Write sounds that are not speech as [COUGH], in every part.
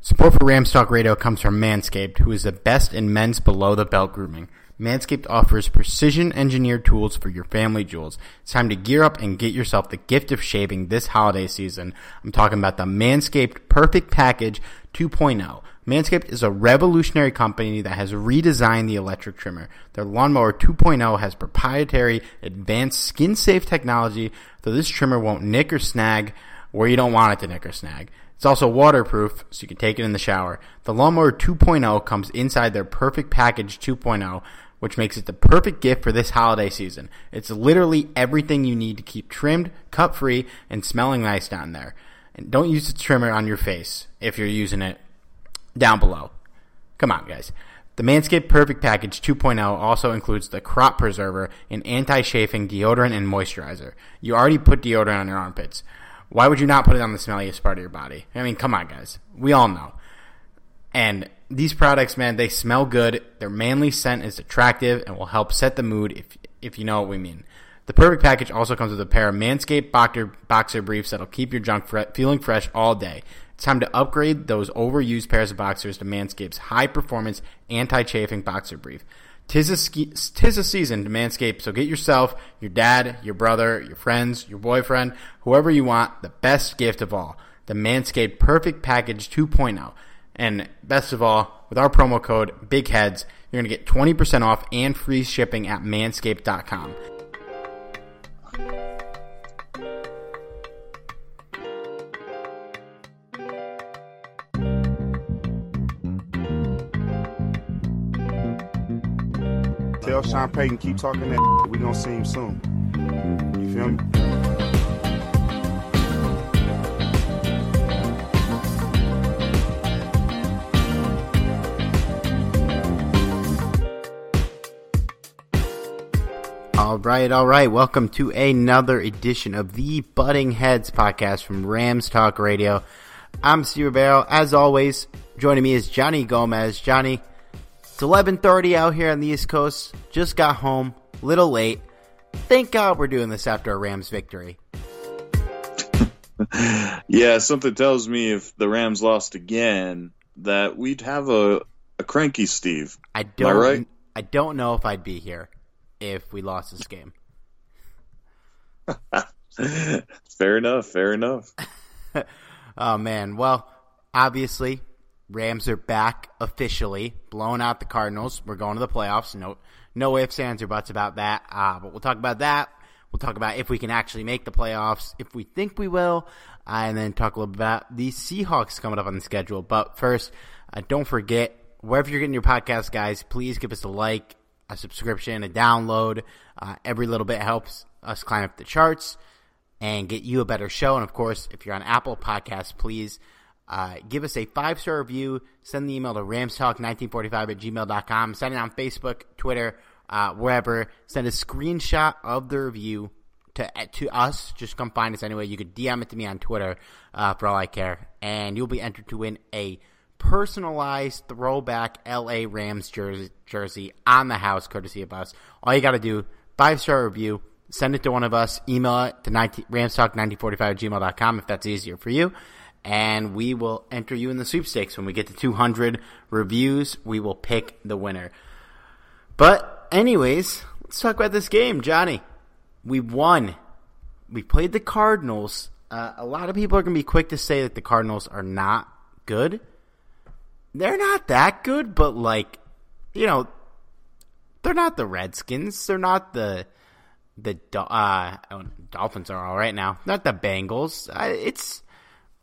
Support for Rams Talk Radio comes from Manscaped, who is the best in men's below the belt grooming. Manscaped offers precision engineered tools for your family jewels. It's time to gear up and get yourself the gift of shaving this holiday season. I'm talking about the Manscaped Perfect Package 2.0. Manscaped is a revolutionary company that has redesigned the electric trimmer. Their Lawnmower 2.0 has proprietary advanced skin safe technology, so this trimmer won't nick or snag where you don't want it to nick or snag. It's also waterproof, so you can take it in the shower. The Lawnmower 2.0 comes inside their Perfect Package 2.0, which makes it the perfect gift for this holiday season. It's literally everything you need to keep trimmed, cut free, and smelling nice down there. And don't use the trimmer on your face if you're using it down below. Come on, guys. The Manscaped Perfect Package 2.0 also includes the Crop Preserver, an anti-chafing deodorant and moisturizer. You already put deodorant on your armpits. Why would you not put it on the smelliest part of your body? I mean, come on, guys. We all know. And these products, man, they smell good. Their manly scent is attractive and will help set the mood if if you know what we mean. The perfect package also comes with a pair of Manscaped boxer, briefs that'll keep your junk fre- feeling fresh all day. It's time to upgrade those overused pairs of boxers to Manscaped's high performance anti chafing boxer brief. Tis a, ski, tis a season to manscape, so get yourself, your dad, your brother, your friends, your boyfriend, whoever you want, the best gift of all, the Manscaped Perfect Package 2.0. And best of all, with our promo code BIGHEADS, you're going to get 20% off and free shipping at manscaped.com. Tell Sean Payton keep talking that. We gonna see him soon. You feel me? All right, all right. Welcome to another edition of the Butting Heads podcast from Rams Talk Radio. I'm Steve Barrow. As always, joining me is Johnny Gomez. Johnny, it's 11:30 out here on the East Coast. Just got home, little late. Thank God we're doing this after a Rams victory. [LAUGHS] yeah, something tells me if the Rams lost again that we'd have a, a cranky Steve. I Am don't I right? I don't know if I'd be here if we lost this game. [LAUGHS] fair enough. Fair enough. [LAUGHS] oh man. Well, obviously, Rams are back officially, blowing out the Cardinals. We're going to the playoffs. No, no ifs, ands, or buts about that. Uh, but we'll talk about that. We'll talk about if we can actually make the playoffs, if we think we will, uh, and then talk a little bit about the Seahawks coming up on the schedule. But first, uh, don't forget wherever you're getting your podcast, guys, please give us a like, a subscription, a download. Uh, every little bit helps us climb up the charts and get you a better show. And of course, if you're on Apple Podcasts, please uh, give us a five star review. Send the email to ramstalk1945 at gmail.com. Send it on Facebook, Twitter, uh, wherever. Send a screenshot of the review to to us. Just come find us anyway. You could DM it to me on Twitter uh, for all I care, and you'll be entered to win a personalized throwback LA Rams jersey, jersey on the house, courtesy of us. All you got to do, five star review, send it to one of us, email it to 19, ramstalk1945 at gmail.com if that's easier for you. And we will enter you in the sweepstakes. When we get to 200 reviews, we will pick the winner. But, anyways, let's talk about this game, Johnny. We won. We played the Cardinals. Uh, a lot of people are going to be quick to say that the Cardinals are not good they're not that good, but like, you know, they're not the Redskins. They're not the the uh, Dolphins are all right now. Not the Bengals. it's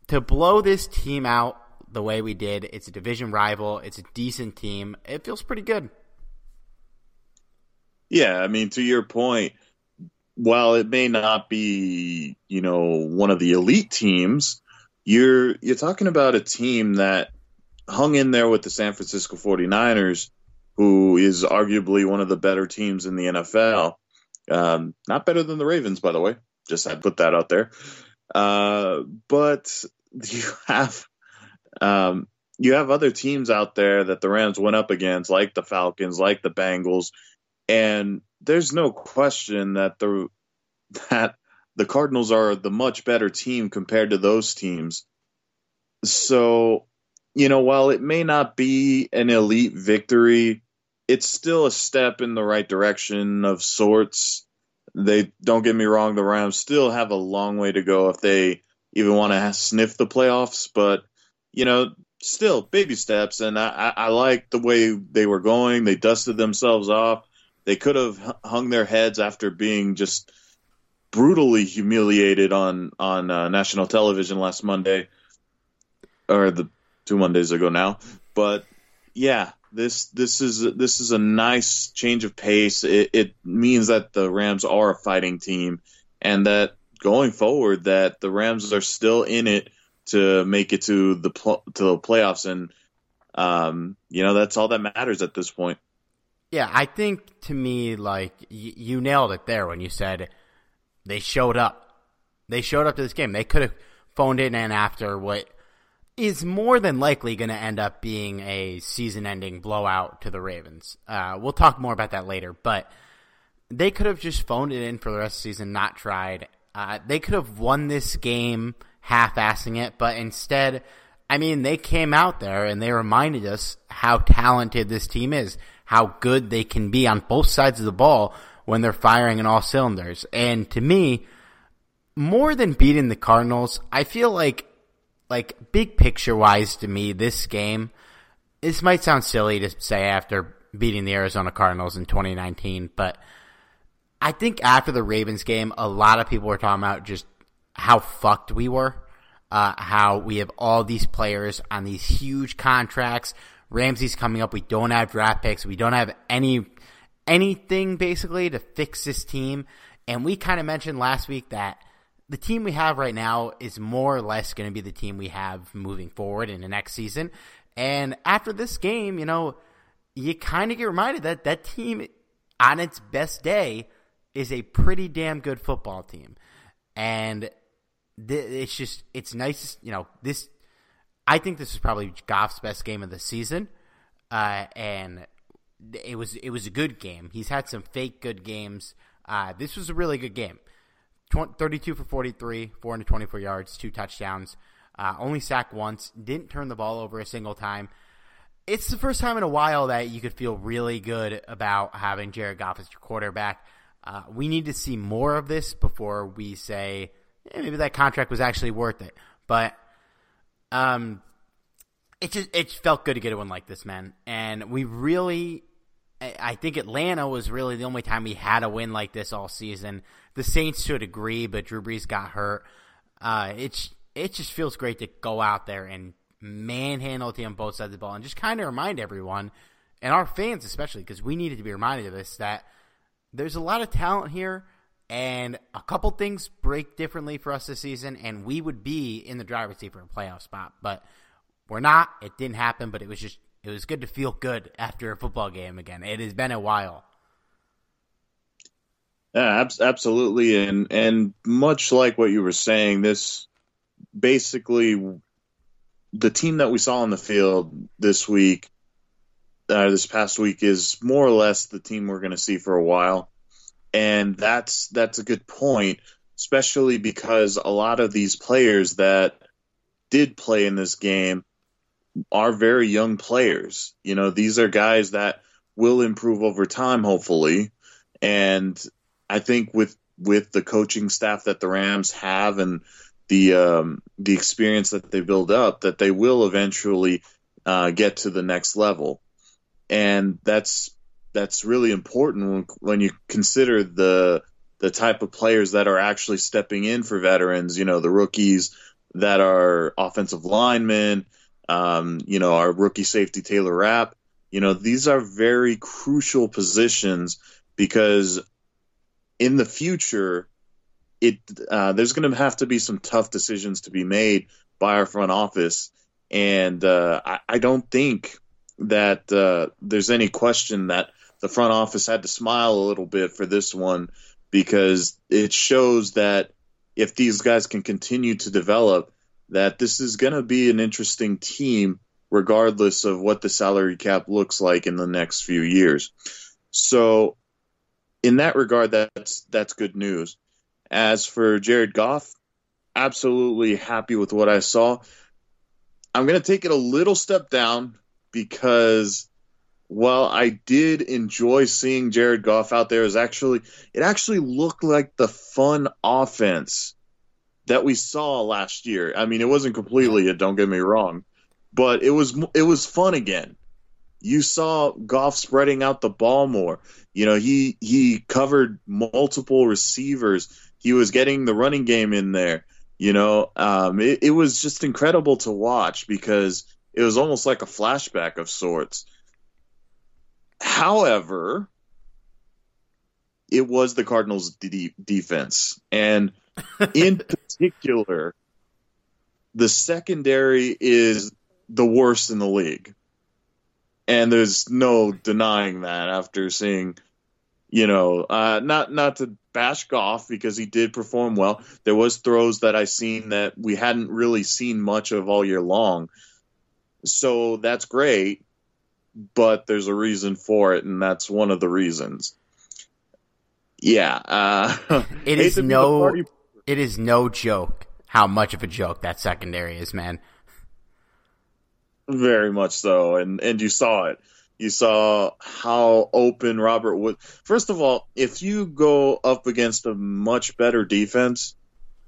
to blow this team out the way we did. It's a division rival. It's a decent team. It feels pretty good. Yeah, I mean, to your point, while it may not be, you know, one of the elite teams, you're you're talking about a team that hung in there with the San Francisco 49ers, who is arguably one of the better teams in the NFL. Um, not better than the Ravens, by the way. Just I put that out there. Uh, but [LAUGHS] you have um, you have other teams out there that the Rams went up against, like the Falcons, like the Bengals, and there's no question that the that the Cardinals are the much better team compared to those teams. So you know, while it may not be an elite victory, it's still a step in the right direction of sorts. They don't get me wrong, the Rams still have a long way to go if they even want to sniff the playoffs, but you know, still baby steps. And I, I like the way they were going. They dusted themselves off. They could have hung their heads after being just brutally humiliated on on uh, national television last Monday, or the two Mondays ago now. But yeah, this this is this is a nice change of pace. It, it means that the Rams are a fighting team, and that going forward, that the Rams are still in it to make it to the pl- to the playoffs, and um, you know that's all that matters at this point. Yeah, I think to me, like y- you nailed it there when you said they showed up. They showed up to this game. They could have phoned it in after what is more than likely going to end up being a season-ending blowout to the Ravens. Uh, we'll talk more about that later, but they could have just phoned it in for the rest of the season, not tried. Uh, they could have won this game half-assing it, but instead, I mean, they came out there and they reminded us how talented this team is, how good they can be on both sides of the ball when they're firing in all cylinders. And to me, more than beating the Cardinals, I feel like like big picture wise to me, this game, this might sound silly to say after beating the Arizona Cardinals in 2019, but I think after the Ravens game, a lot of people were talking about just how fucked we were, uh, how we have all these players on these huge contracts. Ramsey's coming up. We don't have draft picks. We don't have any anything basically to fix this team. And we kind of mentioned last week that the team we have right now is more or less going to be the team we have moving forward in the next season. And after this game, you know, you kind of get reminded that that team on its best day is a pretty damn good football team. And th- it's just, it's nice, you know, this, I think this is probably Goff's best game of the season. Uh, and it was, it was a good game. He's had some fake good games. Uh, this was a really good game. 32 for 43, 424 yards, two touchdowns. Uh, only sacked once. Didn't turn the ball over a single time. It's the first time in a while that you could feel really good about having Jared Goff as your quarterback. Uh, we need to see more of this before we say maybe that contract was actually worth it. But um, it just it felt good to get a win like this, man. And we really, I think Atlanta was really the only time we had a win like this all season. The Saints to a degree, but Drew Brees got hurt. Uh, it's it just feels great to go out there and manhandle a team on both sides of the ball and just kind of remind everyone and our fans especially because we needed to be reminded of this that there's a lot of talent here and a couple things break differently for us this season and we would be in the driver's seat for a playoff spot. But we're not. It didn't happen but it was just it was good to feel good after a football game again. It has been a while. Yeah absolutely. And and much like what you were saying this basically the team that we saw on the field this week, uh, this past week, is more or less the team we're going to see for a while, and that's that's a good point, especially because a lot of these players that did play in this game are very young players. You know, these are guys that will improve over time, hopefully, and I think with with the coaching staff that the Rams have and the um, the experience that they build up that they will eventually uh, get to the next level, and that's that's really important when, when you consider the the type of players that are actually stepping in for veterans. You know, the rookies that are offensive linemen. Um, you know, our rookie safety Taylor Rapp. You know, these are very crucial positions because in the future it uh, there's going to have to be some tough decisions to be made by our front office, and uh, I, I, don't think that uh, there's any question that the front office had to smile a little bit for this one because it shows that if these guys can continue to develop, that this is going to be an interesting team regardless of what the salary cap looks like in the next few years. So, in that regard, that's that's good news. As for Jared Goff, absolutely happy with what I saw. I'm going to take it a little step down because while I did enjoy seeing Jared Goff out there, is actually it actually looked like the fun offense that we saw last year. I mean, it wasn't completely it. Don't get me wrong, but it was it was fun again. You saw Goff spreading out the ball more. You know, he he covered multiple receivers he was getting the running game in there. You know, um, it, it was just incredible to watch because it was almost like a flashback of sorts. However, it was the Cardinals' de- defense, and in [LAUGHS] particular, the secondary is the worst in the league, and there's no denying that after seeing, you know, uh, not not to bash Goff because he did perform well. There was throws that I seen that we hadn't really seen much of all year long. So that's great, but there's a reason for it, and that's one of the reasons. Yeah, uh, [LAUGHS] it is no, it is no joke how much of a joke that secondary is, man. Very much so, and and you saw it. You saw how open Robert Wood. First of all, if you go up against a much better defense,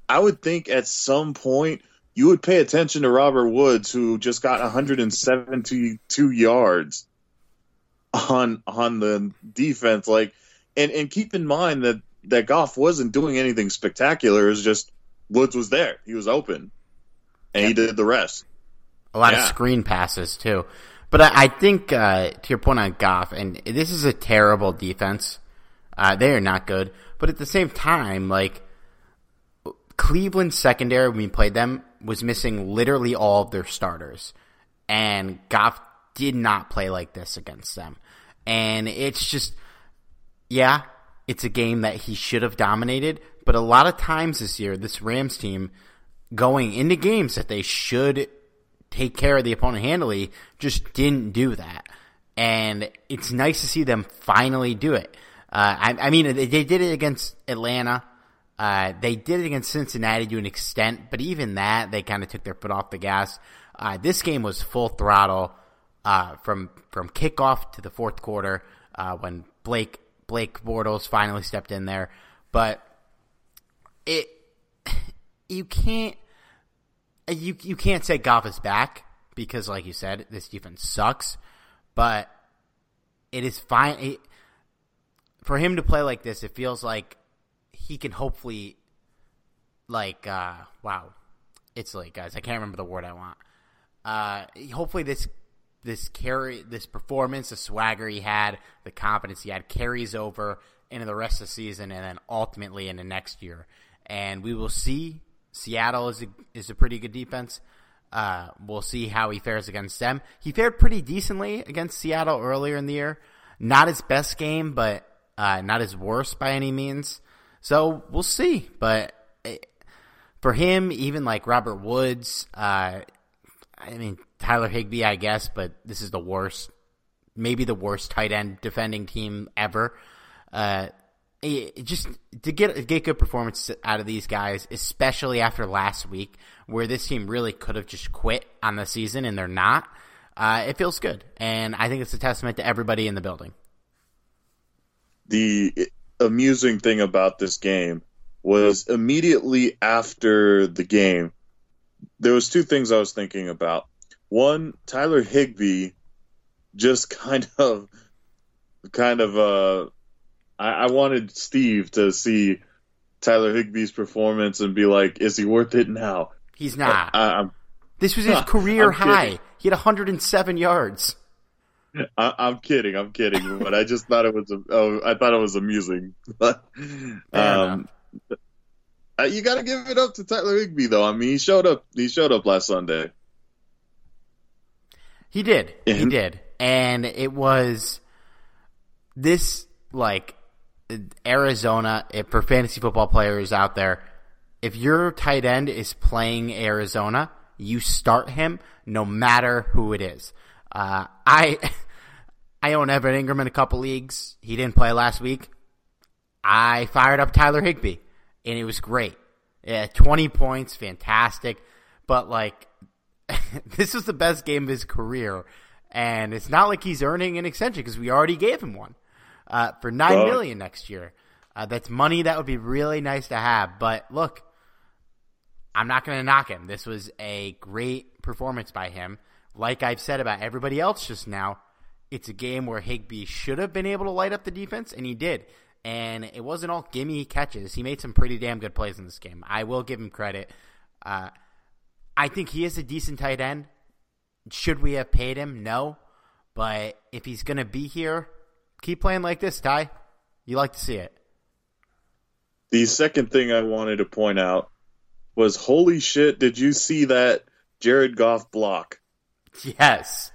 I would think at some point you would pay attention to Robert Woods, who just got 172 yards on on the defense. Like, and and keep in mind that that Goff wasn't doing anything spectacular. It was just Woods was there. He was open, and he did the rest. A lot yeah. of screen passes too. But I, I think uh, to your point on Goff, and this is a terrible defense. Uh, they are not good, but at the same time, like Cleveland secondary when we played them was missing literally all of their starters, and Goff did not play like this against them. And it's just, yeah, it's a game that he should have dominated, but a lot of times this year, this Rams team going into games that they should take care of the opponent handily, just didn't do that. And it's nice to see them finally do it. Uh, I, I, mean, they did it against Atlanta. Uh, they did it against Cincinnati to an extent, but even that, they kind of took their foot off the gas. Uh, this game was full throttle uh, from from kickoff to the fourth quarter uh, when Blake Blake Bortles finally stepped in there, but it [SIGHS] you can't you you can't say Goff is back because, like you said, this defense sucks. But it is fine it, for him to play like this. It feels like he can hopefully, like, uh, wow, it's late, guys. I can't remember the word I want. Uh, hopefully this this carry this performance, the swagger he had, the confidence he had carries over into the rest of the season, and then ultimately into next year. And we will see. Seattle is a, is a pretty good defense. Uh, we'll see how he fares against them. He fared pretty decently against Seattle earlier in the year. Not his best game, but uh, not his worst by any means. So we'll see. But eh, for him, even like Robert Woods, uh, I mean Tyler Higbee, I guess, but this is the worst, maybe the worst tight end defending team ever. Uh, just to get get good performance out of these guys, especially after last week, where this team really could have just quit on the season and they're not. Uh, it feels good, and I think it's a testament to everybody in the building. The amusing thing about this game was immediately after the game, there was two things I was thinking about. One, Tyler Higbee just [LAUGHS] kind of, kind of, uh, I, I wanted Steve to see Tyler Higbee's performance and be like, "Is he worth it now?" He's not. I, this was his [LAUGHS] career high. He had 107 yards. [LAUGHS] I, am kidding. I'm kidding. But I just thought it was. Oh, I thought it was amusing. [LAUGHS] um, uh, you got to give it up to Tyler Higbee, though. I mean, he showed up. He showed up last Sunday. He did. He did, and it was this like Arizona, if for fantasy football players out there, if your tight end is playing Arizona, you start him no matter who it is. Uh, I [LAUGHS] I own Evan Engram in a couple leagues. He didn't play last week. I fired up Tyler Higbee, and it was great. Yeah, 20 points, fantastic. But like, [LAUGHS] this was the best game of his career, and it's not like he's earning an extension because we already gave him one uh, for nine million next year. Uh, that's money that would be really nice to have. But look, I'm not going to knock him. This was a great performance by him. Like I've said about everybody else just now, it's a game where Higbee should have been able to light up the defense, and he did. And it wasn't all gimme catches. He made some pretty damn good plays in this game. I will give him credit. Uh, I think he is a decent tight end. Should we have paid him? No. But if he's going to be here, keep playing like this, Ty. You like to see it. The second thing I wanted to point out was holy shit, did you see that Jared Goff block? [LAUGHS] Yes.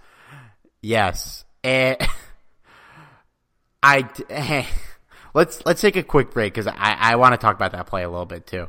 Yes. And [LAUGHS] I [LAUGHS] let's let's take a quick break cuz I I want to talk about that play a little bit too.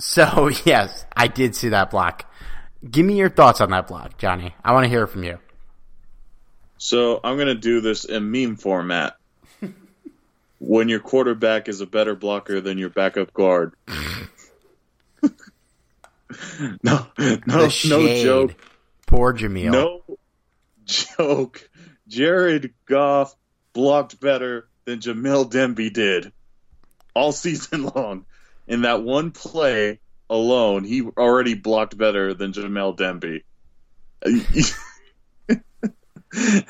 So [LAUGHS] yes, I did see that block. Give me your thoughts on that block, Johnny. I want to hear from you. So I'm gonna do this in meme format. [LAUGHS] when your quarterback is a better blocker than your backup guard. [LAUGHS] no, no, no joke. Poor Jameel. No joke. Jared Goff blocked better than Jamil Demby did all season long in that one play alone, he already blocked better than Jamil Demby. [LAUGHS]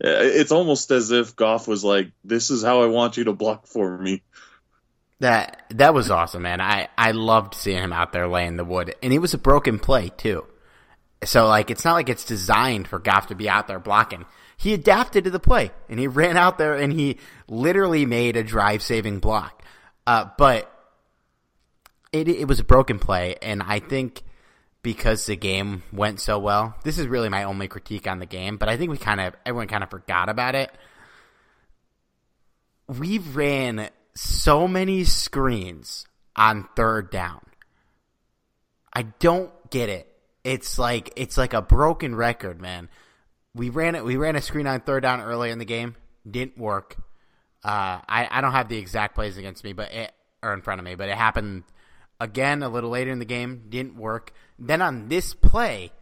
it's almost as if Goff was like, "This is how I want you to block for me." That that was awesome, man. I I loved seeing him out there laying the wood, and it was a broken play too. So like, it's not like it's designed for Goff to be out there blocking. He adapted to the play, and he ran out there and he literally made a drive-saving block. Uh, but it it was a broken play, and I think because the game went so well. This is really my only critique on the game, but I think we kind of everyone kind of forgot about it. We ran so many screens on third down. I don't get it. It's like it's like a broken record, man. We ran it. We ran a screen on third down earlier in the game. Didn't work. Uh, I I don't have the exact plays against me, but it or in front of me, but it happened again a little later in the game. Didn't work. Then on this play,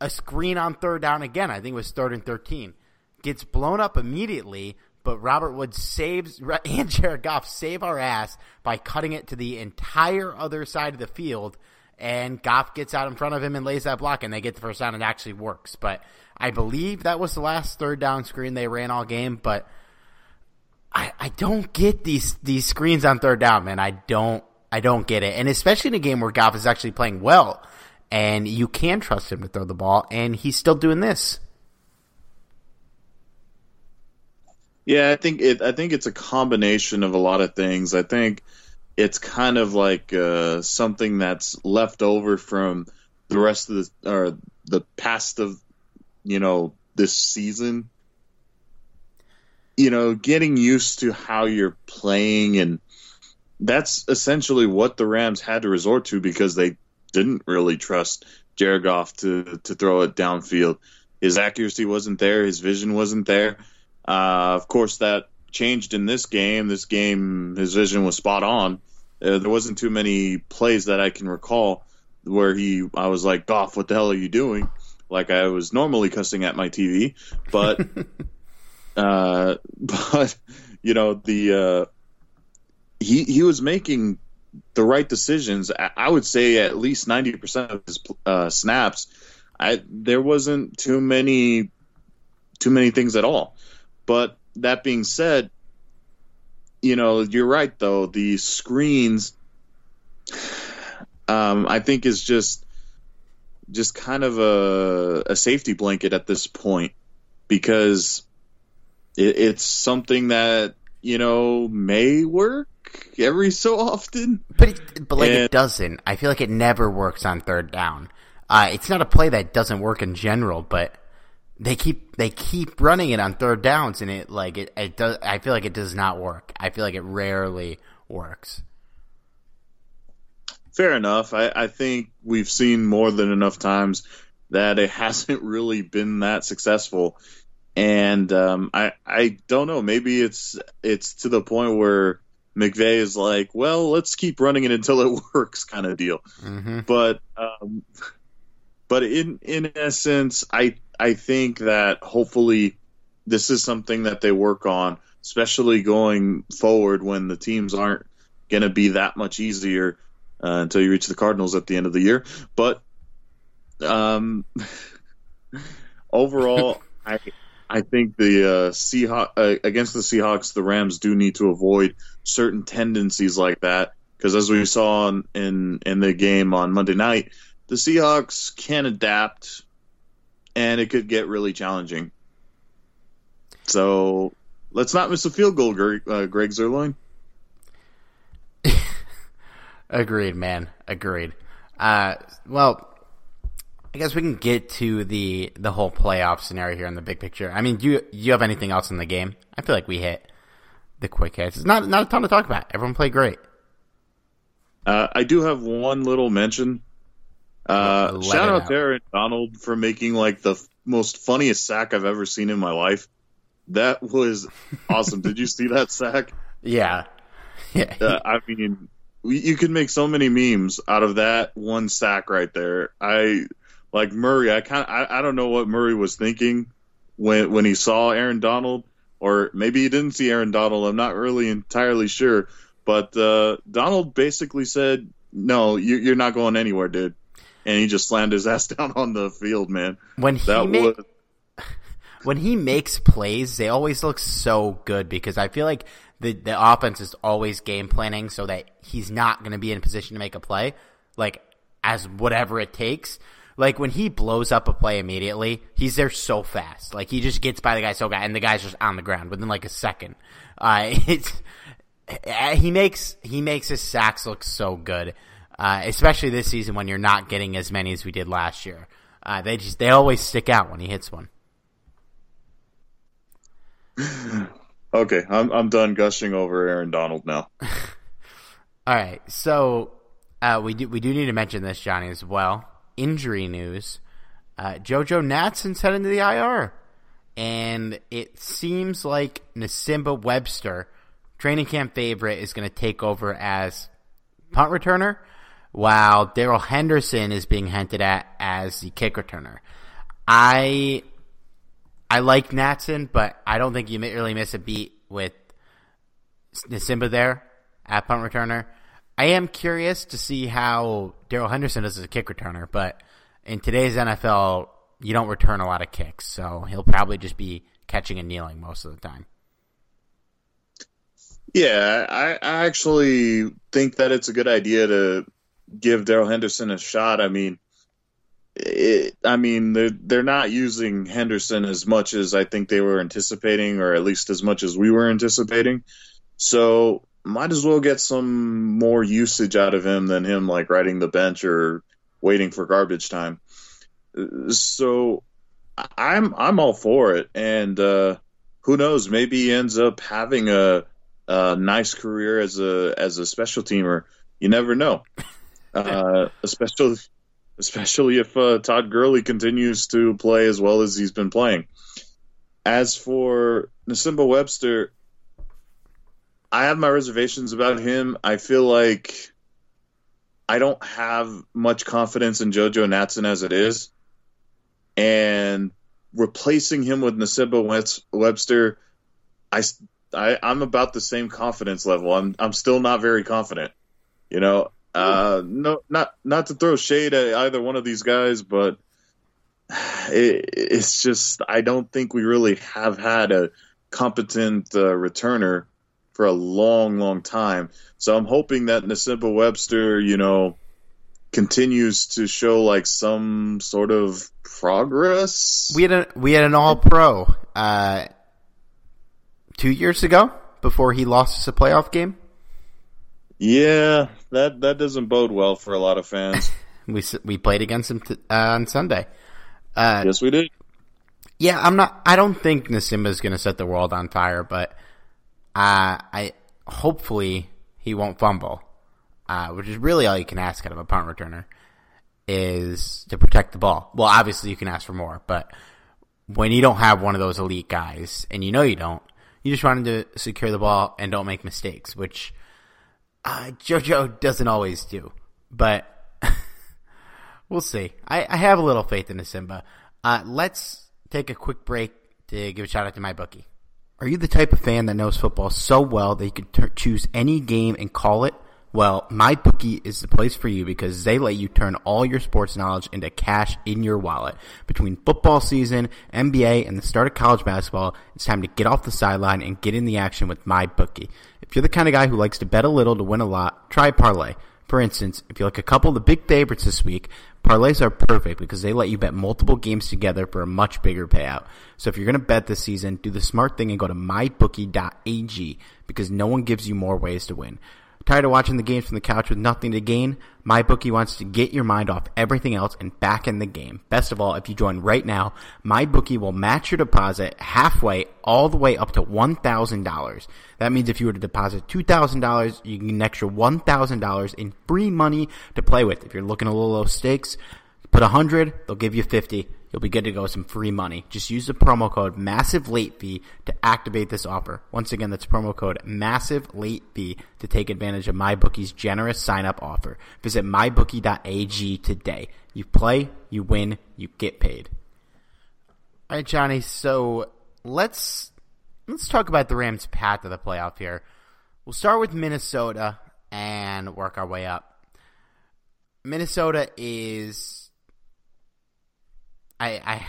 a screen on third down again. I think it was third and thirteen. Gets blown up immediately, but Robert Woods saves [LAUGHS] and Jared Goff save our ass by cutting it to the entire other side of the field. And Goff gets out in front of him and lays that block, and they get the first down. It actually works, but I believe that was the last third down screen they ran all game. But I, I don't get these these screens on third down, man. I don't I don't get it, and especially in a game where Goff is actually playing well, and you can trust him to throw the ball, and he's still doing this. Yeah, I think it. I think it's a combination of a lot of things. I think it's kind of like uh, something that's left over from the rest of the or the past of you know this season. You know, getting used to how you're playing, and that's essentially what the Rams had to resort to because they didn't really trust Jared Goff to to throw it downfield. His accuracy wasn't there. His vision wasn't there. Uh, of course, that changed in this game. This game, his vision was spot on. Uh, there wasn't too many plays that I can recall where he, I was like, Goff, what the hell are you doing? Like I was normally cussing at my TV, but, [LAUGHS] uh, [LAUGHS] but you know the uh, he he was making the right decisions. I would say at least ninety percent of his uh, snaps. I there wasn't too many too many things at all. But that being said, you know, you're right though. The screens, um, I think, is just just kind of a, a safety blanket at this point because it, it's something that you know may work every so often. But it, but like and, it doesn't. I feel like it never works on third down. Uh, it's not a play that doesn't work in general, but they keep they keep running it on third downs, and it like it, it does. I feel like it does not work. I feel like it rarely works. Fair enough. I, I think we've seen more than enough times that it [LAUGHS] hasn't really been that successful, and um, I I don't know. Maybe it's it's to the point where McVay is like, well, let's keep running it until it [LAUGHS] works, kind of deal. Mm-hmm. But um, but in in essence, I I think that hopefully this is something that they work on, especially going forward when the teams aren't going to be that much easier uh, until you reach the Cardinals at the end of the year. But um, [LAUGHS] overall, [LAUGHS] I I think the uh, Seahawks uh, against the Seahawks, the Rams do need to avoid certain tendencies like that because as we saw in, in in the game on Monday night, the Seahawks can adapt and it could get really challenging. So let's not miss a field goal, Greg, uh, Greg Zuerlein. [LAUGHS] Agreed, man. Agreed. Uh, well, I guess we can get to the the whole playoff scenario here in the big picture. I mean, do you, do you have anything else in the game? I feel like we hit the quick hits. It's not not a ton to talk about. Everyone played great. Uh, I do have one little mention uh, shout out, out to Aaron Donald for making like the most funniest sack I've ever seen in my life. That was awesome. Did you see that sack? [LAUGHS] Yeah. [LAUGHS] Yeah. uh, I mean, you can make so many memes out of that one sack right there. I like Murray. I kind I, I don't know what Murray was thinking when when he saw Aaron Donald, or maybe he didn't see Aaron Donald. I'm not really entirely sure. But uh, Donald basically said, "No, you, you're not going anywhere, dude." and he just slammed his [LAUGHS] ass down on the field, man. When he that was... [LAUGHS] when he makes plays, they always look so good because I feel like the the offense is always game planning so that he's not going to be in a position to make a play, like as whatever it takes. Like when he blows up a play immediately, he's there so fast. Like he just gets by the guy so fast, and the guy's just on the ground within like a second. Uh, [LAUGHS] it's he makes he makes his sacks look so good. uh, especially this season when you're not getting as many as we did last year. Uh, they just they always stick out when he hits one. [LAUGHS] Okay, I'm I'm done gushing over Aaron Donald now. [LAUGHS] All right, so uh, we do we do need to mention this, Johnny, as well. Injury news: uh, JoJo Natson's heading to the IR, and it seems like Nsimba Webster, training camp favorite, is going to take over as punt returner, while Darrell Henderson is being hinted at as the kick returner. I I like Natson, but I don't think you really miss a beat with Nsimba there at punt returner. I am curious to see how Darrell Henderson does as a kick returner, but in today's NFL, you don't return a lot of kicks, so he'll probably just be catching and kneeling most of the time. Yeah, I, I actually think that it's a good idea to give Darrell Henderson a shot. I mean, it, I mean, they're they're not using Henderson as much as I think they were anticipating, or at least as much as we were anticipating. So might as well get some more usage out of him than him like riding the bench or waiting for garbage time. So I'm I'm all for it, and uh, who knows? Maybe he ends up having a, a nice career as a as a special teamer. You never know. [LAUGHS] Uh, especially especially if uh, Todd Gurley continues to play as well as he's been playing. As for Nsimba Webster, I have my reservations about him. I feel like I don't have much confidence in JoJo Natson as it is, and replacing him with Nsimba Webster, I, I I'm about the same confidence level. I'm I'm still not very confident. You know, uh, no, not not to throw shade at either one of these guys, but [SIGHS] it, it's just I don't think we really have had a competent uh, returner for a long, long time. So I'm hoping that Nsimba Webster, you know, continues to show like some sort of progress. We had a we had an All Pro uh, two years ago before he lost us a playoff game. Yeah, that that doesn't bode well for a lot of fans. [LAUGHS] we we played against him t- uh, on Sunday. Uh, yes, we did. Yeah, I'm not. I don't think Nsimba is going to set the world on fire, but uh, I hopefully he won't fumble, uh, which is really all you can ask out of a punt returner is to protect the ball. Well, obviously you can ask for more, but when you don't have one of those elite guys, and you know you don't, you just want him to secure the ball and don't make mistakes, which uh, JoJo doesn't always do, but [LAUGHS] we'll see. I, I, have a little faith in Nsimba. Uh, let's take a quick break to give a shout out to my bookie. Are you the type of fan that knows football so well that you can t- choose any game and call it? Well, my bookie is the place for you because they let you turn all your sports knowledge into cash in your wallet. Between football season, NBA, and the start of college basketball, it's time to get off the sideline and get in the action with my bookie. If you're the kind of guy who likes to bet a little to win a lot, try parlay. For instance, if you like a couple of the big favorites this week, parlays are perfect because they let you bet multiple games together for a much bigger payout. So if you're going to bet this season, do the smart thing and go to mybookie.ag because no one gives you more ways to win. Tired of watching the games from the couch with nothing to gain? MyBookie wants to get your mind off everything else and back in the game. Best of all, if you join right now, MyBookie will match your deposit halfway all the way up to $1,000. That means if you were to deposit $2,000, you can get an extra $1,000 in free money to play with. If you're looking a little low stakes, put 100, they'll give you 50 you'll be good to go with some free money. Just use the promo code massive late fee to activate this offer. Once again, that's promo code massive late fee to take advantage of MyBookie's generous sign up offer. Visit mybookie.ag today. You play, you win, you get paid. All right, Johnny. So let's let's talk about the Rams' path to the playoff here. We'll start with Minnesota and work our way up. Minnesota is I, I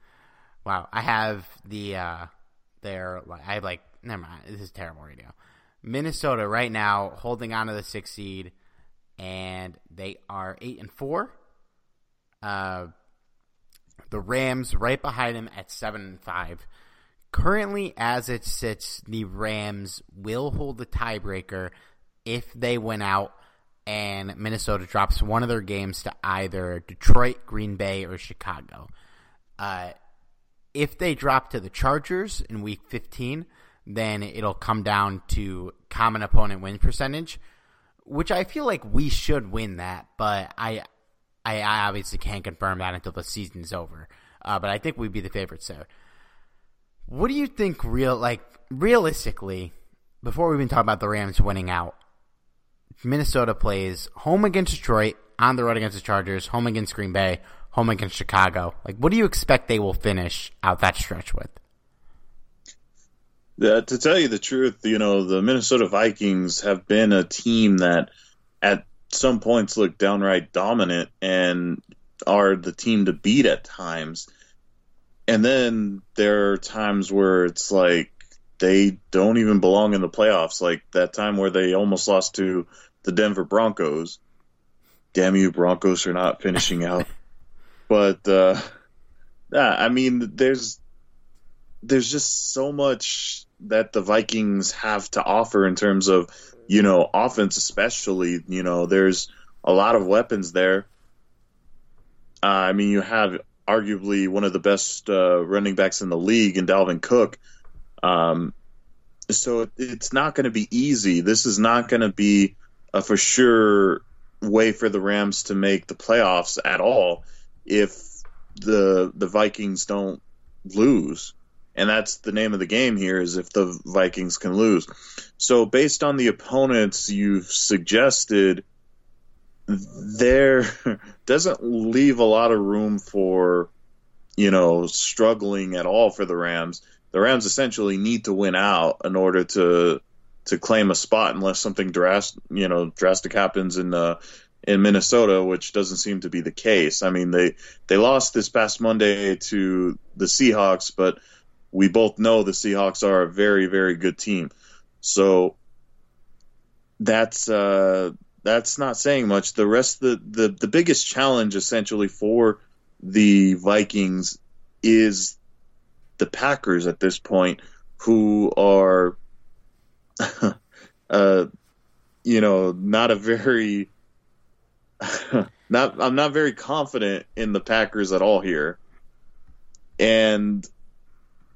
[LAUGHS] wow, I have the uh their I have like never mind. This is terrible radio. Minnesota right now holding on to the sixth seed, and they are eight and four. Uh, the Rams right behind them at seven and five. Currently, as it sits, the Rams will hold the tiebreaker if they win out. And Minnesota drops one of their games to either Detroit, Green Bay, or Chicago. Uh, if they drop to the Chargers in Week 15, then it'll come down to common opponent win percentage, which I feel like we should win that, but I I, obviously can't confirm that until the season's over. Uh, but I think we'd be the favorites there. What do you think? Real like realistically, before we even talk about the Rams winning out, Minnesota plays home against Detroit, on the road against the Chargers, home against Green Bay, home against Chicago. Like, what do you expect they will finish out that stretch with? Uh, to tell you the truth, you know, the Minnesota Vikings have been a team that at some points look downright dominant and are the team to beat at times. And then there are times where it's like they don't even belong in the playoffs, like that time where they almost lost to the Denver Broncos. Damn you, Broncos are not finishing out. [LAUGHS] but uh, yeah, I mean, there's there's just so much that the Vikings have to offer in terms of you know offense, especially. You know, there's a lot of weapons there. Uh, I mean, you have arguably one of the best uh, running backs in the league in Dalvin Cook. Um, so it's not going to be easy. This is not going to be a for sure way for the Rams to make the playoffs at all if the the Vikings don't lose. And that's the name of the game here is if the Vikings can lose. So based on the opponents you've suggested, there [LAUGHS] doesn't leave a lot of room for you know struggling at all for the Rams the Rams essentially need to win out in order to to claim a spot unless something drastic you know drastic happens in uh, in Minnesota, which doesn't seem to be the case. I mean they they lost this past Monday to the Seahawks, but we both know the Seahawks are a very very good team. So that's uh, that's not saying much. The rest the, the the biggest challenge essentially for the Vikings is the Packers at this point, who are, [LAUGHS] uh, you know, not a very, [LAUGHS] not I'm not very confident in the Packers at all here, and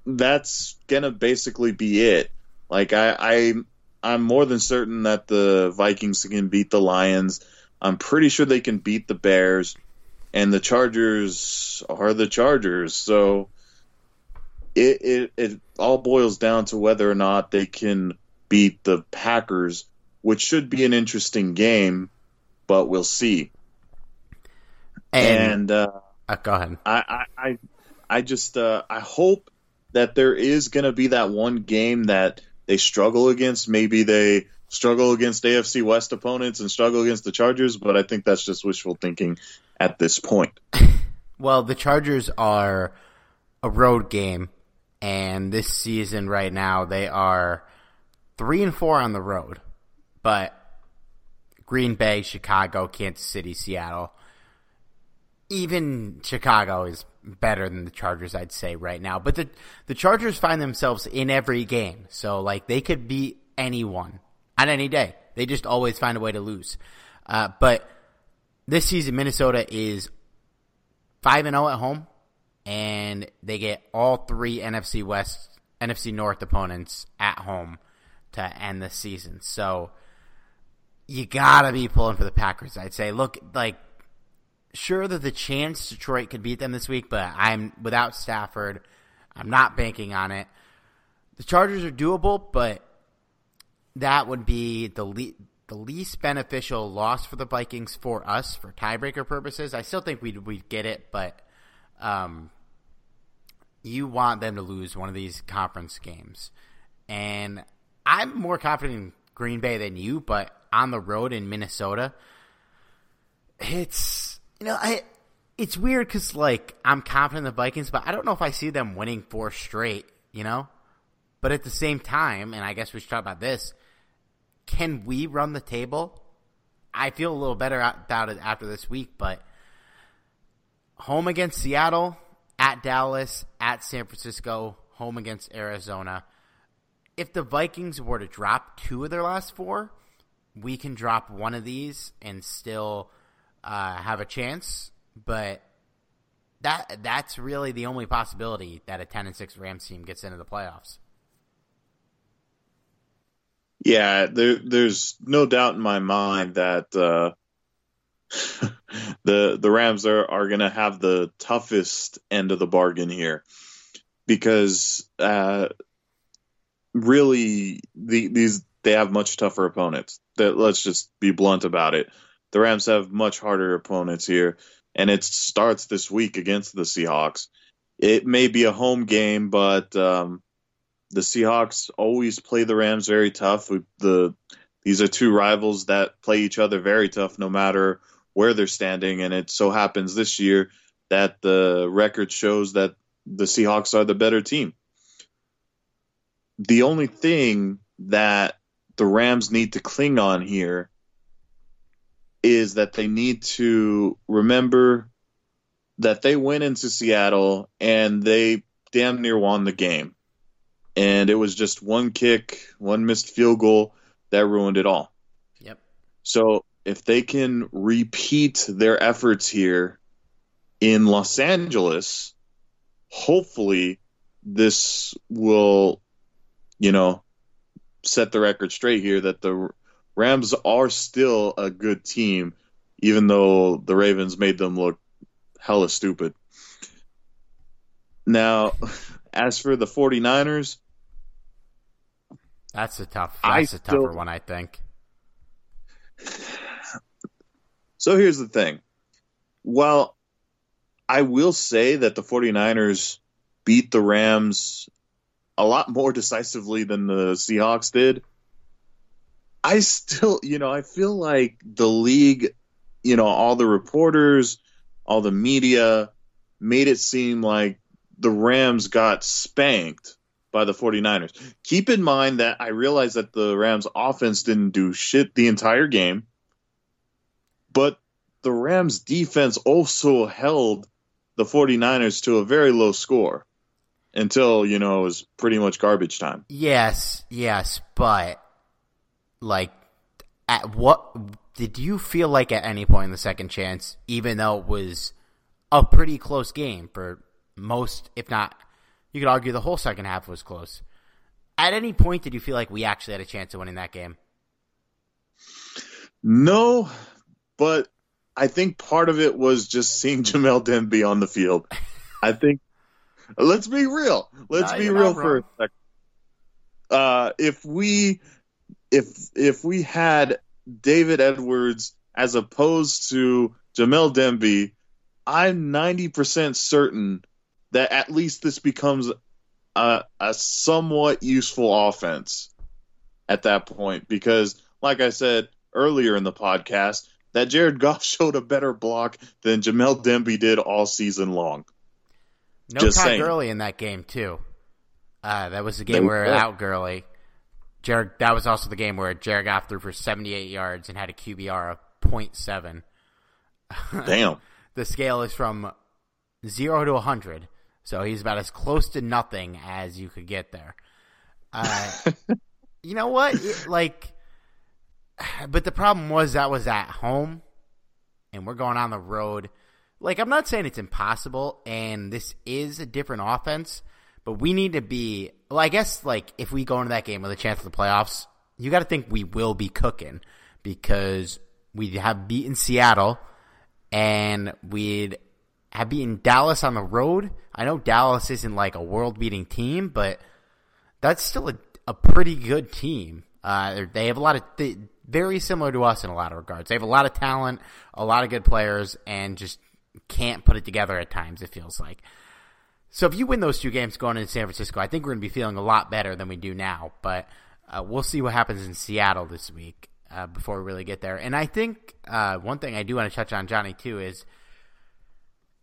that's gonna basically be it. Like I, I I'm more than certain that the Vikings can beat the Lions. I'm pretty sure they can beat the Bears, and the Chargers are the Chargers. So it, it it all boils down to whether or not they can beat the Packers, which should be an interesting game, but we'll see. And, and uh, uh, go ahead. I I I just uh, I hope that there is going to be that one game that they struggle against. Maybe they struggle against AFC West opponents and struggle against the Chargers, but I think that's just wishful thinking at this point. [LAUGHS] well, the Chargers are a road game and this season right now they are three and four on the road, but Green Bay, Chicago, Kansas City, Seattle. Even Chicago is better than the Chargers, I'd say right now. But the the Chargers find themselves in every game, so like they could beat anyone on any day. They just always find a way to lose. Uh, but this season, Minnesota is five and zero oh at home, and they get all three NFC West, NFC North opponents at home to end the season. So you gotta be pulling for the Packers. I'd say. Look, like sure that the chance Detroit could beat them this week, but I'm without Stafford. I'm not banking on it. The Chargers are doable, but that would be the le- the least beneficial loss for the Vikings for us for tiebreaker purposes. I still think we'd we'd get it, but um, you want them to lose one of these conference games. And I'm more confident in Green Bay than you, but on the road in Minnesota, it's you know I it's weird because like I'm confident in the Vikings, but I don't know if I see them winning four straight. You know, but at the same time, and I guess we should talk about this. Can we run the table? I feel a little better about it after this week, but home against Seattle, at Dallas, at San Francisco, home against Arizona. If the Vikings were to drop two of their last four, we can drop one of these and still uh, have a chance, but that that's really the only possibility that a 10 and 6 Rams team gets into the playoffs. Yeah, there, there's no doubt in my mind that uh, [LAUGHS] the the Rams are, are going to have the toughest end of the bargain here because uh, really the, these they have much tougher opponents. That let's just be blunt about it. The Rams have much harder opponents here, and it starts this week against the Seahawks. It may be a home game, but um, the Seahawks always play the Rams very tough. The these are two rivals that play each other very tough, no matter where they're standing. And it so happens this year that the record shows that the Seahawks are the better team. The only thing that the Rams need to cling on here is that they need to remember that they went into Seattle and they damn near won the game and it was just one kick, one missed field goal that ruined it all. Yep. So if they can repeat their efforts here in Los Angeles, hopefully this will, you know, set the record straight here that the Rams are still a good team, even though the Ravens made them look hella stupid. Now, [LAUGHS] as for the 49ers, that's a tough that's I a tougher still, one, I think. [LAUGHS] So here's the thing. Well, I will say that the 49ers beat the Rams a lot more [LAUGHS] decisively than the Seahawks did. I still, you know, I feel like the league, you know, all the reporters, all the media made it seem like the Rams got spanked by the 49ers. Keep in mind that I realize that the Rams offense didn't do shit the entire game, but the Rams defense also held the 49ers to a very low score until, you know, it was pretty much garbage time. Yes, yes, but like at what did you feel like at any point in the second chance even though it was a pretty close game for most if not you could argue the whole second half was close. At any point, did you feel like we actually had a chance of winning that game? No, but I think part of it was just seeing [LAUGHS] Jamil Demby on the field. I think, let's be real. Let's No, be real for a second. Uh, if we, if if we had David Edwards as opposed to Jamil Demby, I'm 90% certain that at least this becomes a, a somewhat useful offense at that point because like I said earlier in the podcast that Jared Goff [LAUGHS] showed a better block than Jamil Demby did all season long. No Just Todd saying. Gurley in that game too. Uh, that was the game There where go. without Gurley, Jared. That was also the game where Jared Goff threw for 78 yards and had a QBR of 0.7. [LAUGHS] Damn. The scale is from zero to 100, so he's about as close to nothing as you could get there. Uh, [LAUGHS] you know what? It- like, [SIGHS] but the problem was that was at home, and we're going on the road. Like, I'm not saying it's impossible, and this is a different offense, but we need to be. Well, I guess like if we go into that game with a chance of the playoffs, you got to think we will be cooking because we have beaten Seattle and we'd have beaten Dallas on the road. I know Dallas isn't like a world beating team, but that's still a, a pretty good team. Uh, they have a lot of th- very similar to us in a lot of regards. They have a lot of talent, a lot of good players, and just can't put it together at times. It feels like. So if you win those two games going into San Francisco, I think we're going to be feeling a lot better than we do now. But uh, we'll see what happens in Seattle this week uh, before we really get there. And I think uh, one thing I do want to touch on, Johnny, too, is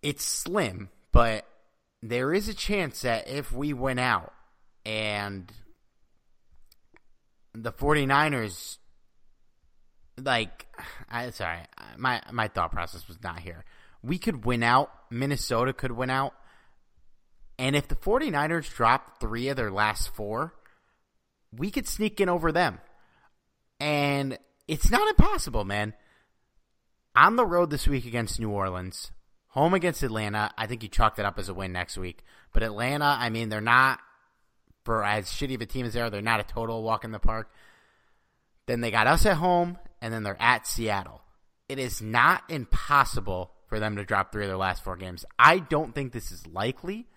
it's slim, but there is a chance that if we win out and the 49ers like [SIGHS] I sorry, my my thought process was not here. We could win out, Minnesota could win out. And if the 49ers drop 3 of their last 4, we could sneak in over them. And it's not impossible, man. On the road this week against New Orleans, home against Atlanta. I think you chalked it up as a win next week. But Atlanta, I mean, they're not for as shitty of a team as they are. They're not a total walk in the park. Then they got us at home, and then they're at Seattle. It is not impossible for them to drop three of their last four games. I don't think this is likely.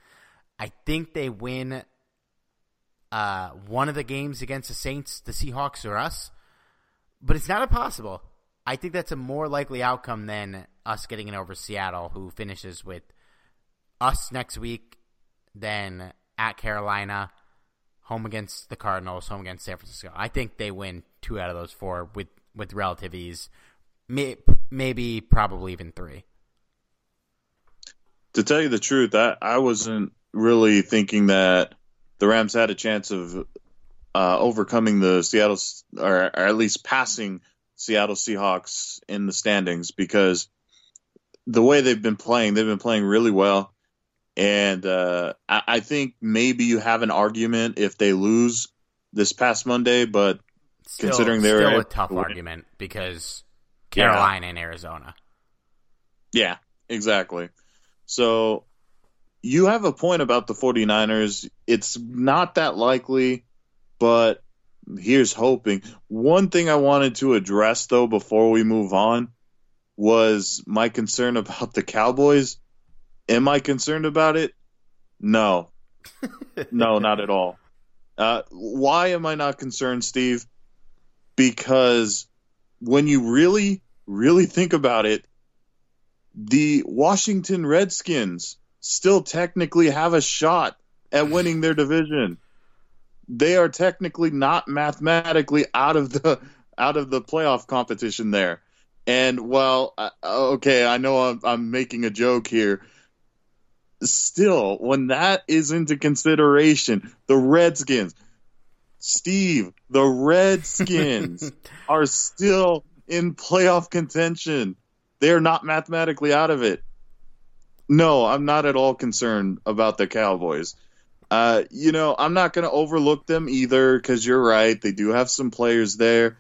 I think they win uh, one of the games against the Saints, the Seahawks, or us, but it's not impossible. I think that's a more likely outcome than us getting it over Seattle, who finishes with us next week, then at Carolina, home against the Cardinals, home against San Francisco. I think they win two out of those four with with relative ease, maybe probably even three. To tell you the truth, I, I wasn't really thinking that the Rams had a chance of uh, overcoming the Seattle, or, or at least passing Seattle Seahawks in the standings because the way they've been playing, they've been playing really well. And uh, I, I, think maybe you have an argument if they lose this past Monday, but still, considering they're still a tough argument because Carolina yeah. and Arizona. Yeah, exactly. So you have a point about the 49ers. It's not that likely, but here's hoping. One thing I wanted to address, though, before we move on was my concern about the Cowboys. Am I concerned about it? No. [LAUGHS] no, not at all. Uh, why am I not concerned, Steve? Because when you really, really think about it, the Washington Redskins still technically have a shot at winning their division. They are technically not mathematically out of the out of the playoff competition there. And well, uh, okay, I know I'm, I'm making a joke here. Still, when that is into consideration, the Redskins, Steve, the Redskins [LAUGHS] are still in playoff contention. They're not mathematically out of it. No, I'm not at all concerned about the Cowboys. Uh, you know, I'm not going to overlook them either because you're right. They do have some players there.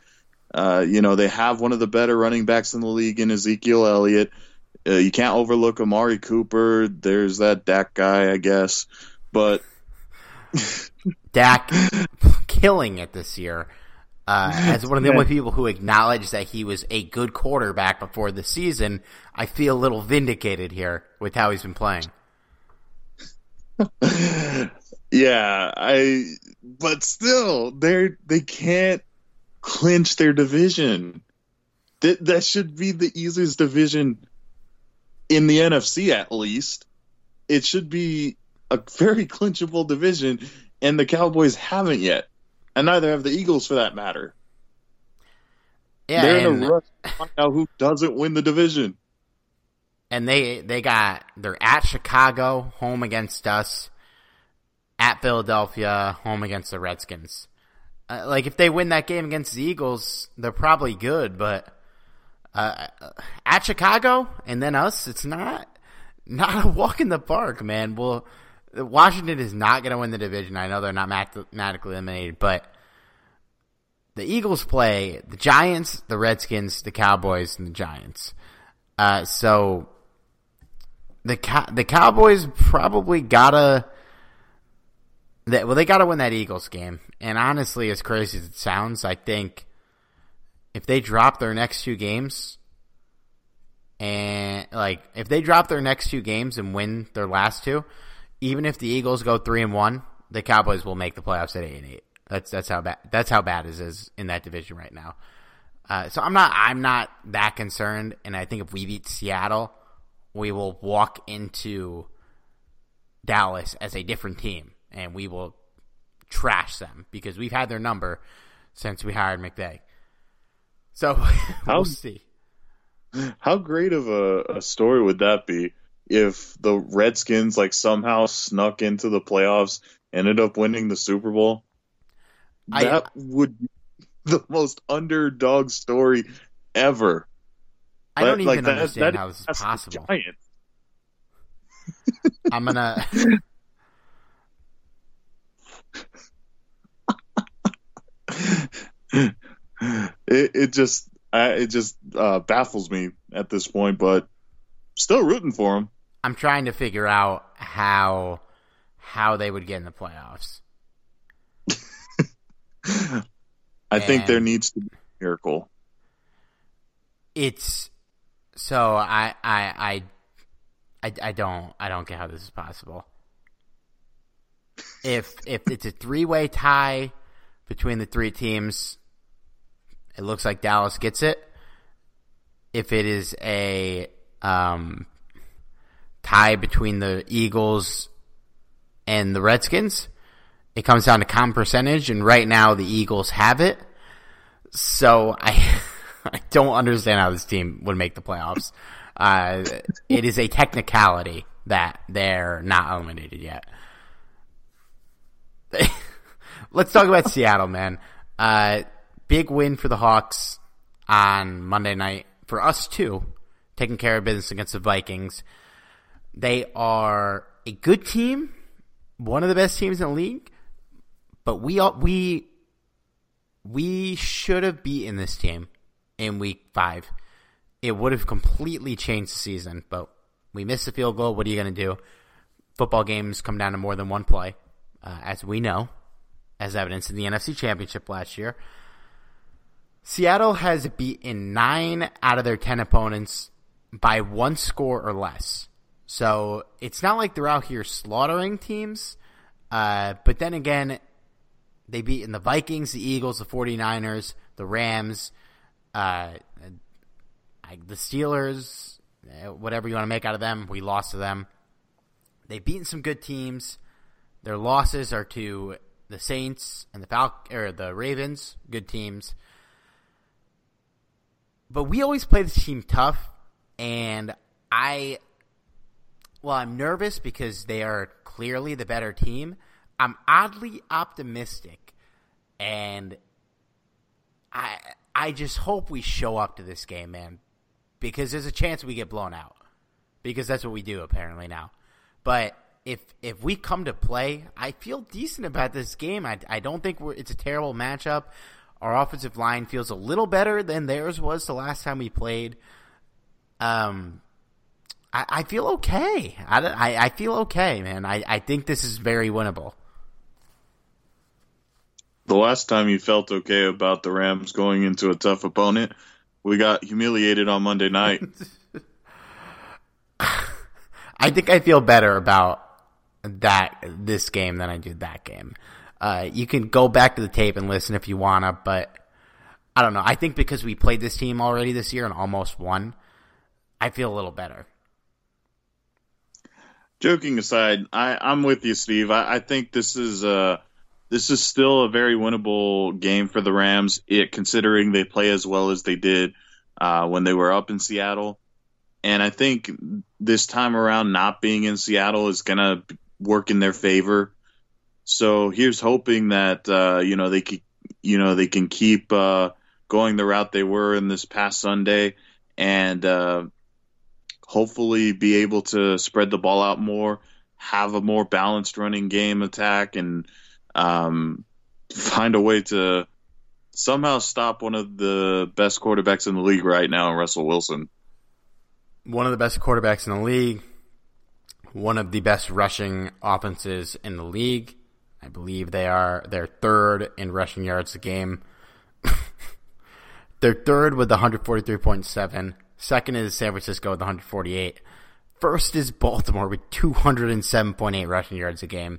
Uh, you know, they have one of the better running backs in the league in Ezekiel Elliott. Uh, you can't overlook Amari Cooper. There's that Dak guy, I guess. But Dak [LAUGHS] killing it this year. Uh, as one of the only [LAUGHS] people who acknowledged that he was a good quarterback before the season, I feel a little vindicated here with how he's been playing. [LAUGHS] yeah, I. But still, they they can't clinch their division. That that should be the easiest division in the NFC, at least. It should be a very clinchable division, and the Cowboys haven't yet and neither have the Eagles for that matter. Yeah, they're in a rush to find out who doesn't win the division. And they they got they're at Chicago, home against us, at Philadelphia, home against the Redskins. Uh, like if they win that game against the Eagles, they're probably good, but uh, at Chicago and then us, it's not not a walk in the park, man. Well, Washington is not going to win the division. I know they're not mathematically eliminated, but the Eagles play the Giants, the Redskins, the Cowboys, and the Giants. Uh, so the the Cowboys probably gotta. That, well, they gotta win that Eagles game. And honestly, as crazy as it sounds, I think if they drop their next two games, and like if they drop their next two games and win their last two, even if the Eagles go three and one, the Cowboys will make the playoffs at eight and eight. That's that's how bad that's how bad it is in that division right now. Uh, so I'm not I'm not that concerned, and I think if we beat Seattle, we will walk into Dallas as a different team, and we will trash them because we've had their number since we hired McVay. So [LAUGHS] we'll how, see. How great of a, a story would that be if the Redskins like somehow snuck into the playoffs, ended up winning the Super Bowl. I, that would be the most underdog story ever. I don't even like, understand that, how this is possible. [LAUGHS] I'm gonna. [LAUGHS] it, it just I, it just uh, baffles me at this point, but still rooting for them. I'm trying to figure out how how they would get in the playoffs. [LAUGHS] I think there needs to be a miracle. It's so I I I I, I don't I don't get how this is possible. If if it's a three way tie between the three teams, it looks like Dallas gets it. If it is a um, tie between the Eagles and the Redskins, it comes down to common percentage, and right now the Eagles have it. So I [LAUGHS] I don't understand how this team would make the playoffs. Uh, it is a technicality that they're not eliminated yet. [LAUGHS] Let's talk about Seattle, man. Uh, big win for the Hawks on Monday night for us too, taking care of business against the Vikings. They are a good team, one of the best teams in the league, but we all, we we should have beaten this team in week five. It would have completely changed the season, but we missed the field goal. What are you going to do? Football games come down to more than one play, uh, as we know, as evidenced in the NFC Championship last year. Seattle has beaten nine out of their 10 opponents by one score or less. So it's not like they're out here slaughtering teams. Uh, but then again, they beaten the Vikings, the Eagles, the 49ers, the Rams, uh, the Steelers, uh, whatever you want to make out of them. We lost to them. They've beaten some good teams. Their losses are to the Saints and the Fal- or the Ravens, good teams. But we always play this team tough, and I, well, I'm nervous because they are clearly the better team. I'm oddly optimistic, and I I just hope we show up to this game, man, because there's a chance we get blown out, because that's what we do apparently now. But if if we come to play, I feel decent about this game. I, I don't think it's a terrible matchup. Our offensive line feels a little better than theirs was the last time we played. Um, I, I feel okay. I, I, I feel okay, man. I, I think this is very winnable. The last time you felt okay about the Rams going into a tough opponent, we got humiliated on Monday night. [LAUGHS] I think I feel better about that this game than I did that game. Uh, you can go back to the tape and listen if you wanna, but I don't know. I think because we played this team already this year and almost won, I feel a little better. Joking aside, I, I'm with you, Steve. I, I think this is uh this is still a very winnable game for the Rams, it considering they play as well as they did uh, when they were up in Seattle. And I think this time around, not being in Seattle is gonna work in their favor. So here's hoping that uh, you know they can, you know they can keep uh, going the route they were in this past Sunday, and uh, hopefully be able to spread the ball out more, have a more balanced running game attack, and um, find a way to somehow stop one of the best quarterbacks in the league right now, Russell Wilson. One of the best quarterbacks in the league, one of the best rushing offenses in the league. I believe they are they're third in rushing yards a game. [LAUGHS] they're third with 143.7. Second is San Francisco with 148. First is Baltimore with 207.8 rushing yards a game.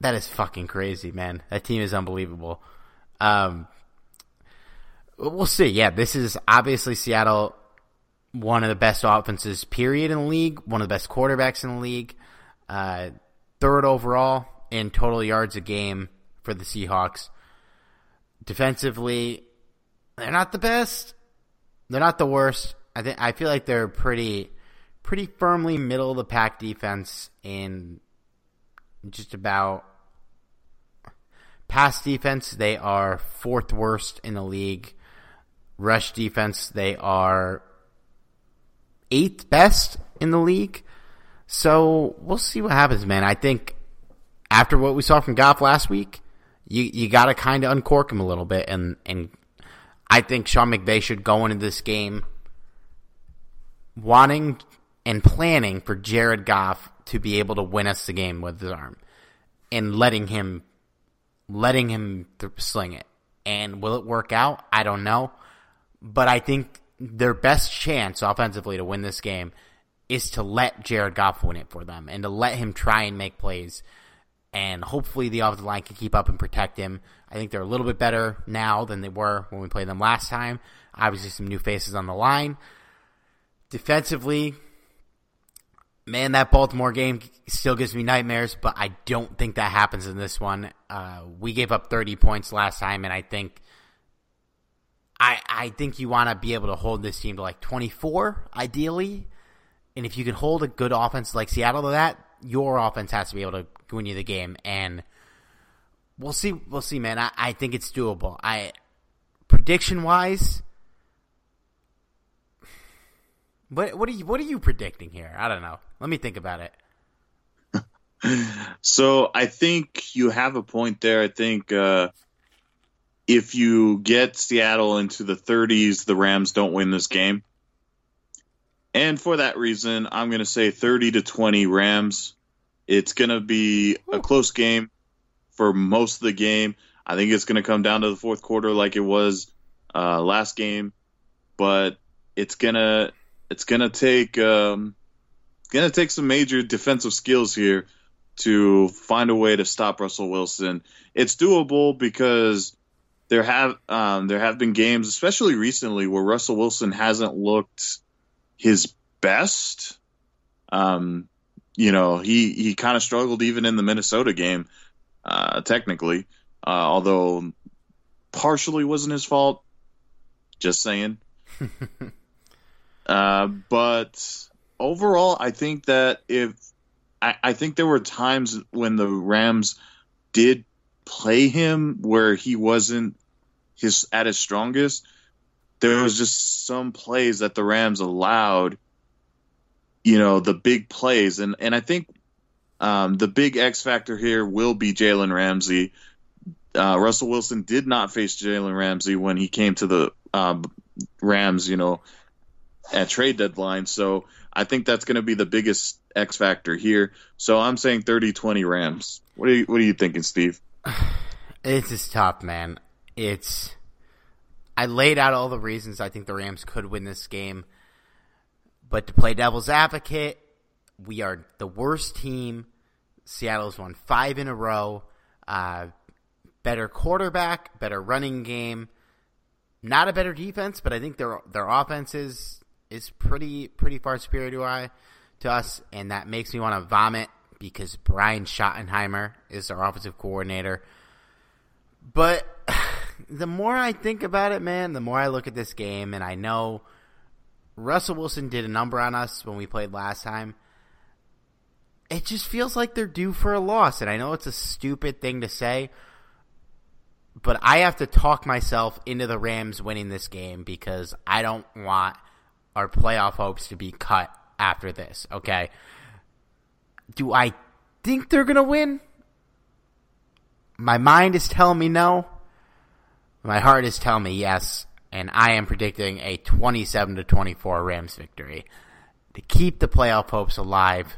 That is fucking crazy, man. That team is unbelievable. Um, we'll see. Yeah, this is obviously Seattle, one of the best offenses, period, in the league. One of the best quarterbacks in the league. Uh, third overall in total yards a game for the Seahawks. Defensively, they're not the best. They're not the worst. I think I feel like they're pretty, pretty firmly middle of the pack defense in just about pass defense. They are fourth worst in the league. Rush defense, they are eighth best in the league. So we'll see what happens, man. I think after what we saw from Goff last week, you you got to kind of uncork him a little bit and and I think Sean McVay should go into this game wanting and planning for Jared Goff to be able to win us the game with his arm and letting him letting him th- sling it. And will it work out? I don't know. But I think their best chance offensively to win this game is to let Jared Goff win it for them and to let him try and make plays. And hopefully the offensive line can keep up and protect him. I think they're a little bit better now than they were when we played them last time. Obviously, some new faces on the line. Defensively, man, that Baltimore game still gives me nightmares, but I don't think that happens in this one. Uh, we gave up 30 points last time, and I think I I think you want to be able to hold this team to like 24, ideally. And if you can hold a good offense like Seattle to that, your offense has to be able to win you the game. And we'll see. We'll see, man. I, I think it's doable. I prediction wise. What what are you what are you predicting here? I don't know. Let me think about it. [LAUGHS] so I think you have a point there. I think uh, if you get Seattle into the 30s, the Rams don't win this game. And for that reason, I'm going to say 30 to 20 Rams. It's going to be a close game for most of the game. I think it's going to come down to the fourth quarter like it was uh, last game, but it's gonna it's gonna take um, gonna take some major defensive skills here to find a way to stop Russell Wilson. It's doable because there have um, there have been games, especially recently, where Russell Wilson hasn't looked his best. Um, you know, he he kind of struggled even in the Minnesota game, uh, technically, uh, although partially wasn't his fault. Just saying. [LAUGHS] uh, but overall, I think that if I, I think there were times when the Rams did play him where he wasn't his at his strongest. There was just some plays that the Rams allowed, you know, the big plays, and and I think um, the big X factor here will be Jalen Ramsey. Uh, Russell Wilson did not face Jalen Ramsey when he came to the um, Rams, you know, at trade deadline. So I think that's going to be the biggest X factor here. So I'm saying 30-20 Rams. What are you What are you thinking, Steve? [SIGHS] It's just tough, man. It's I laid out all the reasons I think the Rams could win this game, but to play devil's advocate, we are the worst team. Seattle's won five in a row. Uh, better quarterback, better running game. Not a better defense, but I think their their offense is is pretty pretty far superior to I to us, and that makes me want to vomit because Brian Schottenheimer is our offensive coordinator. But the more I think about it, man, the more I look at this game, and I know Russell Wilson did a number on us when we played last time. It just feels like they're due for a loss, and I know it's a stupid thing to say, but I have to talk myself into the Rams winning this game because I don't want our playoff hopes to be cut after this, okay? Do I think they're going to win? My mind is telling me no. My heart is telling me yes, and I am predicting a 27 to 24 Rams victory to keep the playoff hopes alive.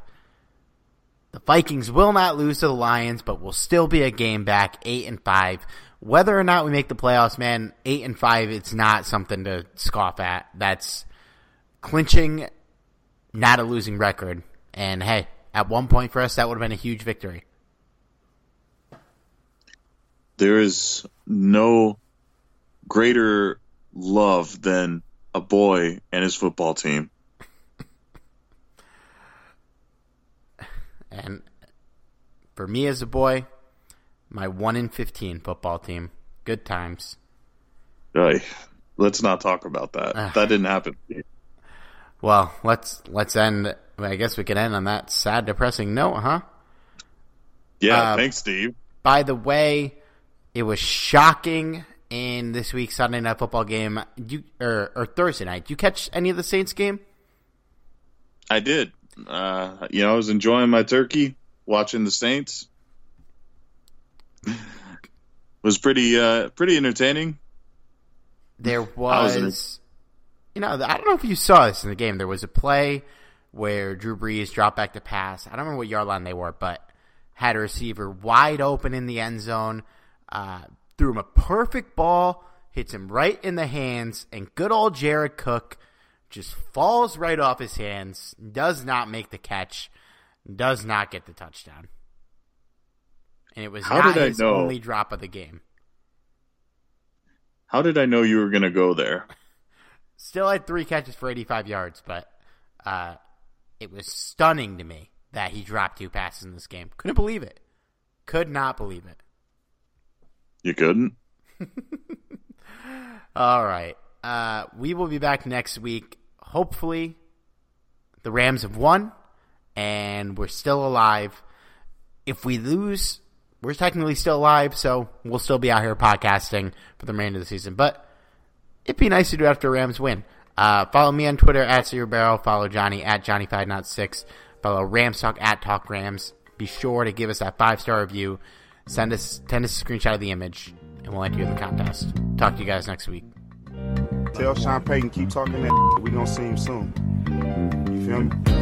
The Vikings will not lose to the Lions, but will still be a game back, eight and five. Whether or not we make the playoffs, man, eight and five, it's not something to scoff at. That's clinching, not a losing record. And hey, at one point for us, that would have been a huge victory. There is no greater love than a boy and his football team. And for me as a boy, my 1 in 15 football team. Good times. Hey, let's not talk about that. that didn't happen. Well, let's let's end I guess we can end on that sad depressing note, huh? Yeah, uh, thanks Steve. By the way, it was shocking in this week's Sunday night football game. You or, or Thursday night. You catch any of the Saints game? I did. Uh, you know, I was enjoying my turkey, watching the Saints. [LAUGHS] was pretty uh, pretty entertaining. there was, you know, I don't know if you saw this in the game. There was a play where Drew Brees dropped back to pass. I don't remember what yard line they were, but had a receiver wide open in the end zone, uh, threw him a perfect ball, hits him right in the hands, and good old Jared Cook just falls right off his hands, does not make the catch, does not get the touchdown. And it was How not his know? only drop of the game. How did I know you were going to go there? [LAUGHS] Still had three catches for 85 yards, but uh, it was stunning to me that he dropped two passes in this game. Couldn't believe it. Could not believe it. You couldn't? [LAUGHS] All right. Uh, we will be back next week. Hopefully, the Rams have won and we're still alive. If we lose, we're technically still alive, so we'll still be out here podcasting for the remainder of the season. But it'd be nice to do after Rams win. Uh, follow me on Twitter at Zero Barrel. Follow Johnny at Johnny506. Follow Rams Talk at Talk Rams. Be sure to give us that five star review. Send us send us a screenshot of the image, and we'll enter you in the contest. Talk to you guys next week. Tell Sean Payton keep talking that. We gonna see him soon. You feel me?